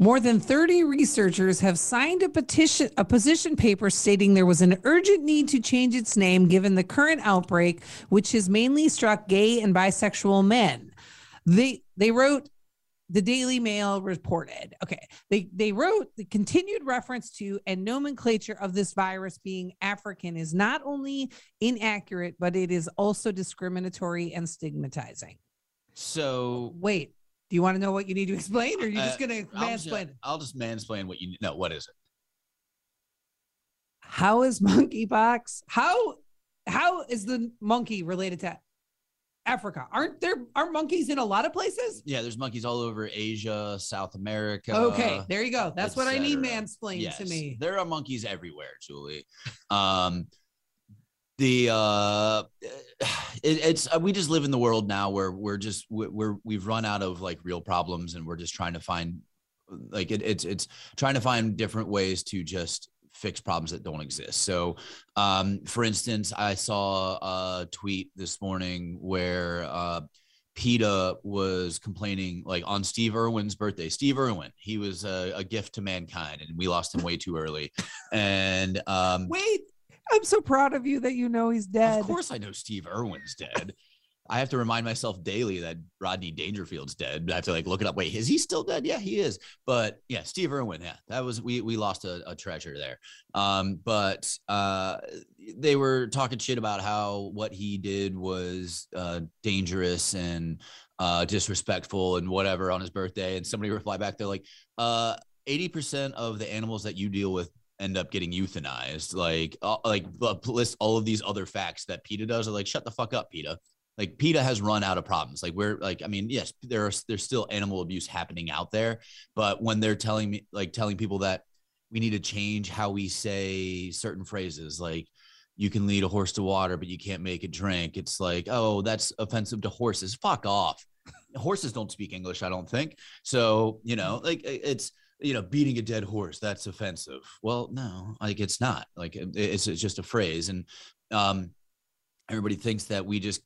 More than 30 researchers have signed a petition a position paper stating there was an urgent need to change its name given the current outbreak which has mainly struck gay and bisexual men. They they wrote the Daily Mail reported. Okay. They they wrote the continued reference to and nomenclature of this virus being African is not only inaccurate, but it is also discriminatory and stigmatizing. So Wait, do you want to know what you need to explain, or are you just Uh, gonna I'll just, mansplain? it? I'll just mansplain what you know. What is it? How is monkeypox? How how is the monkey related to Africa? Aren't there aren't monkeys in a lot of places? Yeah, there's monkeys all over Asia, South America. Okay, there you go. That's what I need mansplained Yes, to me. There are monkeys everywhere, Julie. Um, the uh, it, it's uh, we just live in the world now where we're just we're, we're we've run out of like real problems and we're just trying to find like it, it's it's trying to find different ways to just fix problems that don't exist. So, um, for instance, I saw a tweet this morning where uh, PETA was complaining like on Steve Irwin's birthday. Steve Irwin, he was a, a gift to mankind, and we lost him way too early. And um, Wait, I'm so proud of you that you know he's dead. of course, I know Steve Irwin's dead. I have to remind myself daily that Rodney Dangerfield's dead. I have to like look it up. Wait, is he still dead? Yeah, he is. But yeah, Steve Irwin. Yeah, that was we we lost a, a treasure there. Um, but uh, they were talking shit about how what he did was uh, dangerous and uh, disrespectful and whatever on his birthday. And somebody replied back, they're like, uh, 80% of the animals that you deal with end up getting euthanized. Like, uh, like list all of these other facts that PETA does. Are like, shut the fuck up, PETA like PETA has run out of problems. Like we're like, I mean, yes, there's there's still animal abuse happening out there, but when they're telling me like telling people that we need to change how we say certain phrases, like you can lead a horse to water, but you can't make it drink. It's like, oh, that's offensive to horses. Fuck off. Horses don't speak English, I don't think. So, you know, like it's you know, beating a dead horse, that's offensive. Well, no, like it's not. Like it's, it's just a phrase. And um everybody thinks that we just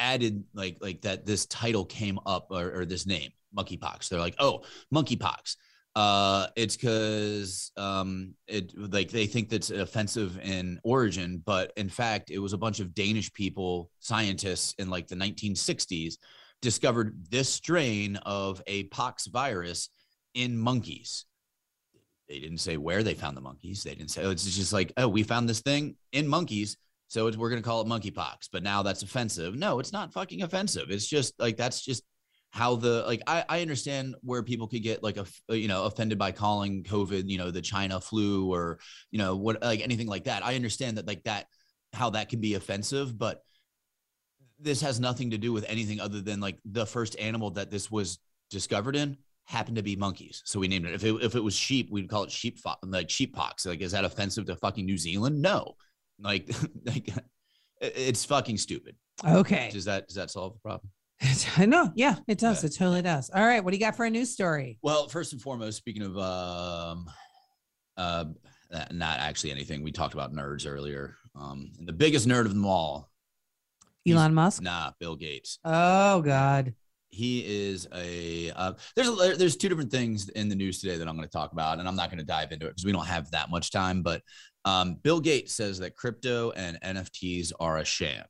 added like like that this title came up or, or this name monkeypox. They're like oh monkeypox. Uh it's because um it like they think that's offensive in origin but in fact it was a bunch of danish people scientists in like the 1960s discovered this strain of a pox virus in monkeys. They didn't say where they found the monkeys. They didn't say oh, it's just like oh we found this thing in monkeys so we're going to call it monkeypox, but now that's offensive. No, it's not fucking offensive. It's just like that's just how the like I, I understand where people could get like a you know offended by calling COVID you know the China flu or you know what like anything like that. I understand that like that how that can be offensive, but this has nothing to do with anything other than like the first animal that this was discovered in happened to be monkeys. So we named it. If it, if it was sheep, we'd call it sheep like sheep pox. Like, is that offensive to fucking New Zealand? No. Like, <laughs> like it's fucking stupid. Okay. Does that does that solve the problem? I know. Yeah, it does. Yeah. It totally does. All right. What do you got for a news story? Well, first and foremost, speaking of um, uh, not actually anything. We talked about nerds earlier. Um, and the biggest nerd of them all, Elon Musk. nah, Bill Gates. Oh God. He is a uh, there's a, there's two different things in the news today that I'm going to talk about, and I'm not going to dive into it because we don't have that much time. But um, Bill Gates says that crypto and NFTs are a sham.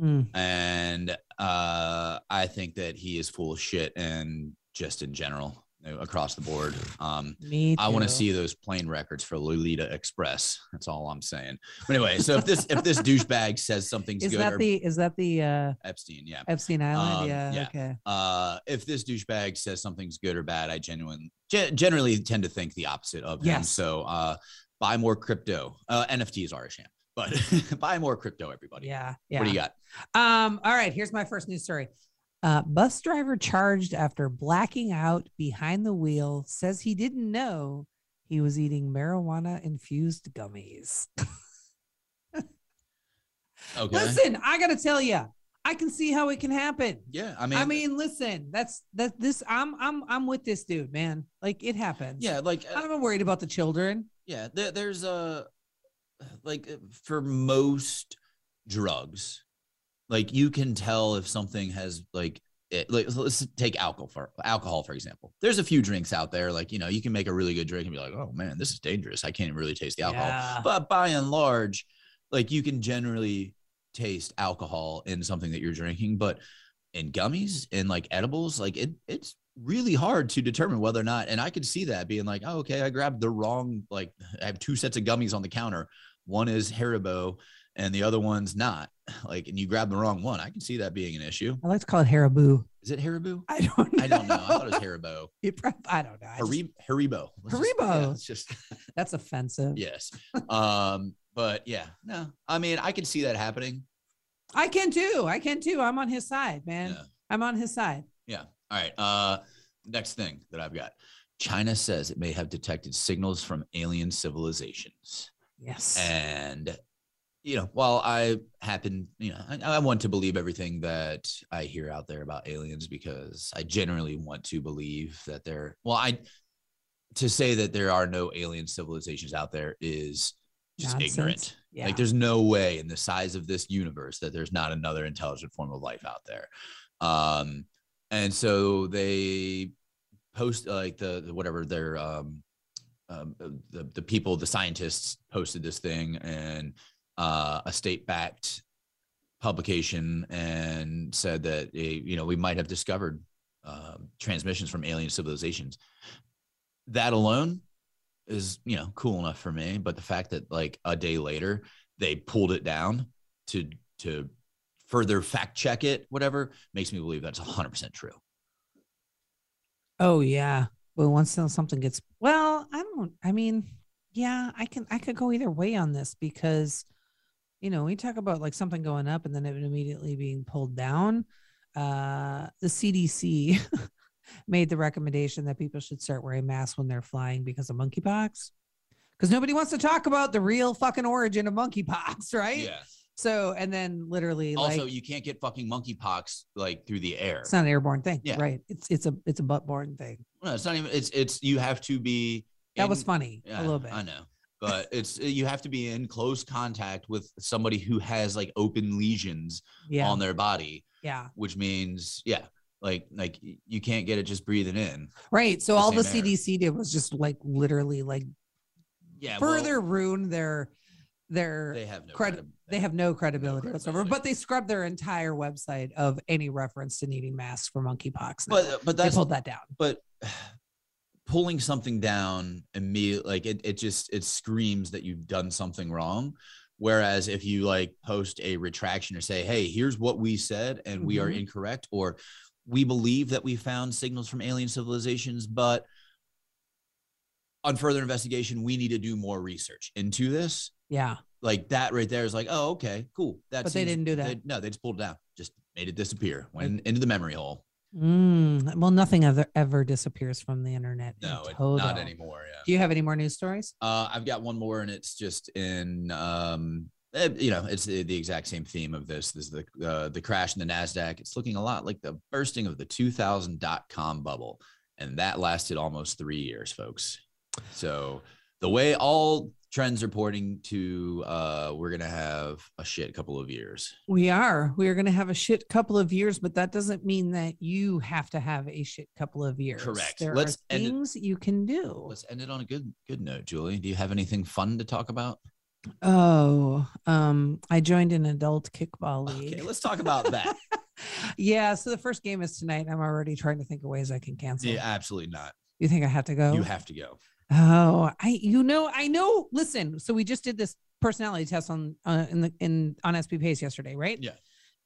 Mm. And uh, I think that he is full of shit and just in general you know, across the board. Um, Me. I want to see those plane records for Lolita Express. That's all I'm saying. But anyway, so if this if this douchebag says something's Is good that or the is that the uh Epstein, yeah. Epstein Island? Um, yeah, yeah. Okay. Uh, if this douchebag says something's good or bad, I genuinely ge- generally tend to think the opposite of him. So uh, buy more crypto. Uh, NFTs are a sham, but <laughs> buy more crypto, everybody. Yeah. Yeah. What do you got? Um, all right, here's my first news story. Uh, bus driver charged after blacking out behind the wheel says he didn't know he was eating marijuana infused gummies. <laughs> Okay. Listen, I gotta tell you, I can see how it can happen. Yeah, I mean, I mean, listen, that's that this I'm I'm I'm with this dude, man. Like it happens. yeah, like uh, I'm not worried about the children. yeah, there, there's a like for most drugs, like you can tell if something has like it, like let's take alcohol for alcohol for example. There's a few drinks out there like you know you can make a really good drink and be like, oh man, this is dangerous. I can't really taste the alcohol. Yeah. But by and large, like you can generally taste alcohol in something that you're drinking, but in gummies and like edibles, like it it's really hard to determine whether or not. And I could see that being like, oh, okay, I grabbed the wrong, like I have two sets of gummies on the counter. One is Haribo and the other one's not. <sighs> Like, and you grab the wrong one. I can see that being an issue. I like to call it Haribo. Is it Haribo? I don't know. I don't know. I thought it was Haribo. <laughs> It prob- I don't know. I just- Harib- Haribo. Let's just- Haribo. yeah, it's just <laughs> that's offensive. yes. Um, but yeah, no. I mean, I can see that happening. I can too. I can too. I'm on his side, man. Yeah. I'm on his side. Yeah. All right. Uh, next thing that I've got. China says it may have detected signals from alien civilizations. Yes. And, you know, while I happen, you know, I, I want to believe everything that I hear out there about aliens because I generally want to believe that they're, well, I, to say that there are no alien civilizations out there is just Nonsense. ignorant. Yeah. Like there's no way in the size of this universe that there's not another intelligent form of life out there. Um, and so they post like the, the whatever their um, um, the the people the scientists posted this thing and uh, a state backed publication and said that eh, you know we might have discovered um, transmissions from alien civilizations. That alone is you know cool enough for me, but the fact that like a day later they pulled it down to to further fact check it, whatever, makes me believe that's 100% true. Oh yeah. Well, once something gets well, I don't. I mean, yeah, I can. I could go either way on this because, you know, we talk about like something going up and then it immediately being pulled down. Uh, the CDC <laughs> made the recommendation that people should start wearing masks when they're flying because of monkeypox. Because nobody wants to talk about the real fucking origin of monkeypox, <laughs> right? Yeah. So, and then literally, Also, like, you can't get fucking monkeypox like through the air. it's not an airborne thing, Yeah. right? It's it's a it's a butt-borne thing. No, it's not even. It's it's you have to be. That was funny Yeah, a little bit. I know, <laughs> but it's you have to be in close contact with somebody who has like open lesions Yeah, on their body, yeah. which means yeah, like like you can't get it just breathing in. Right. So the all the air. CDC did was just like literally like Yeah, well, further ruin their their they have no they have no credibility whatsoever. credibility. But they scrubbed their entire website of any reference to needing masks for monkeypox. now. But but they that's pulled that down. but <sighs> pulling something down immediately like it, it just it screams that you've done something wrong whereas if you like post a retraction or say hey here's what we said and we are Mhm. incorrect or we believe that we found signals from alien civilizations but on further investigation we need to do more research into this Yeah. like that right there is like oh okay cool that But they didn't do that. they- no they just pulled it down just made it disappear went into the memory hole Mm, well, nothing ever ever disappears from the internet. in no it, not anymore yeah Do you have any more news stories? Uh, I've got one more, and it's just in, um, you know, it's the, the exact same theme of this. This is the uh, the crash in the Nasdaq. It's looking a lot like the bursting of the 2000 dot com bubble, and that lasted almost three years, folks. So the way all trends are pointing to, uh, we're gonna have a shit couple of years. We are. We are going to have a shit couple of years, but that doesn't mean that you have to have a shit couple of years. Correct. There Let's are end it- things you can do. Let's end it on a good good note, Julie. Do you have anything fun to talk about? Oh, um, I joined an adult kickball league. Okay, let's talk about that. <laughs> yeah. So the first game is tonight. I'm already trying to think of ways I can cancel. yeah, absolutely not. You think I have to go? You have to go. Oh, I you know I know. Listen, so we just did this personality test on uh, in the in on SB Pace yesterday, right? Yeah.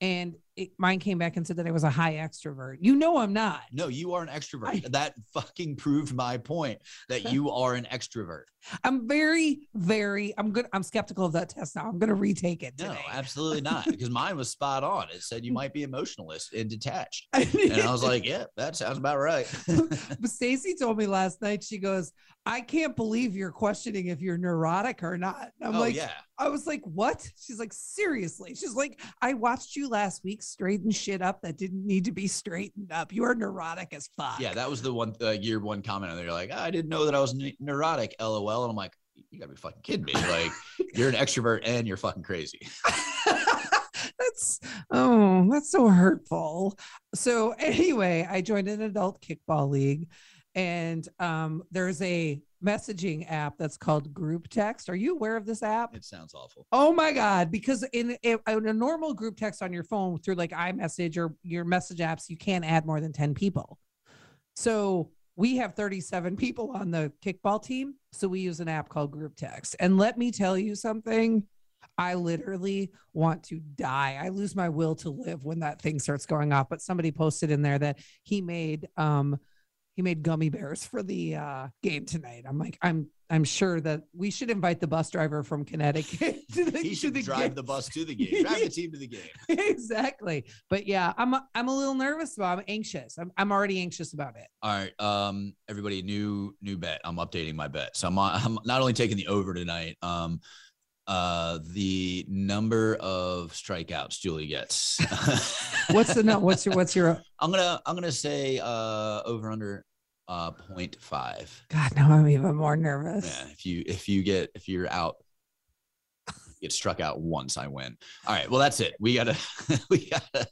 And it, mine came back and said that I was a high extrovert. You know I'm not. No, you are an extrovert. I- that fucking proved my point that <laughs> you are an extrovert. I'm very, very. I'm good. I'm skeptical of that test now. I'm gonna retake it No, absolutely not. <laughs> Because mine was spot on. It said you might be emotionalist and detached. and <laughs> And I was like, yeah, that sounds about right. but Stacy told me last night. She goes, "I can't believe you're questioning if you're neurotic or not." I'm oh, like, yeah. I was like, what? She's like, seriously. She's like, I watched you last week straighten shit up that didn't need to be straightened up. You are neurotic as fuck. Yeah, that was the one uh, year one comment. And they're like, "Ah, I didn't know that I was ne- neurotic, lol. And I'm like, you gotta be fucking kidding me. Like, <laughs> you're an extrovert and you're fucking crazy. <laughs> that's oh, that's so hurtful. So anyway, I joined an adult kickball league, and um, there's a messaging app that's called Group Text. Are you aware of this app? It sounds awful. Oh my God. Because in, in a normal group text on your phone through like iMessage or your message apps, you can't add more than 10 people. So we have 37 people on the kickball team. So we use an app called Group Text. And let me tell you something. I literally want to die. I lose my will to live when that thing starts going off. But somebody posted in there that he made um he made gummy bears for the uh game tonight. I'm like, I'm I'm sure that we should invite the bus driver from Connecticut <laughs> to the, He should the drive game. the bus to the game, drive the team to the game. <laughs> exactly. But yeah, I'm a, I'm a little nervous about. I'm anxious. I'm I'm already anxious about it. All right, um, everybody, new new bet. I'm updating my bet. So I'm I'm not only taking the over tonight. Um, uh, the number of strikeouts Julie gets. <laughs> What's the no? What's your what's your I'm gonna I'm gonna say uh over under uh 0.5. God, now I'm even more nervous. Yeah, if you if you get if you're out get struck out once, I win. All right, well that's it. We gotta <laughs> we gotta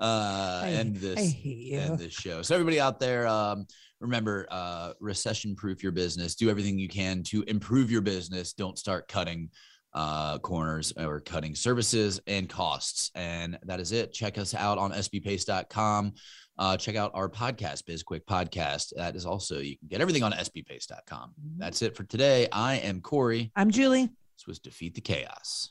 uh I- end this end this show. So everybody out there, um, remember uh recession proof your business. Do everything you can to improve your business. Don't start cutting uh corners or cutting services and costs. And that is it. Check us out on sbpace.com. Uh, check out our podcast, Biz Quick Podcast. That is also you can get everything on sbpace.com. That's it for today. I am Corey. I'm Julie. This was Defeat the Chaos.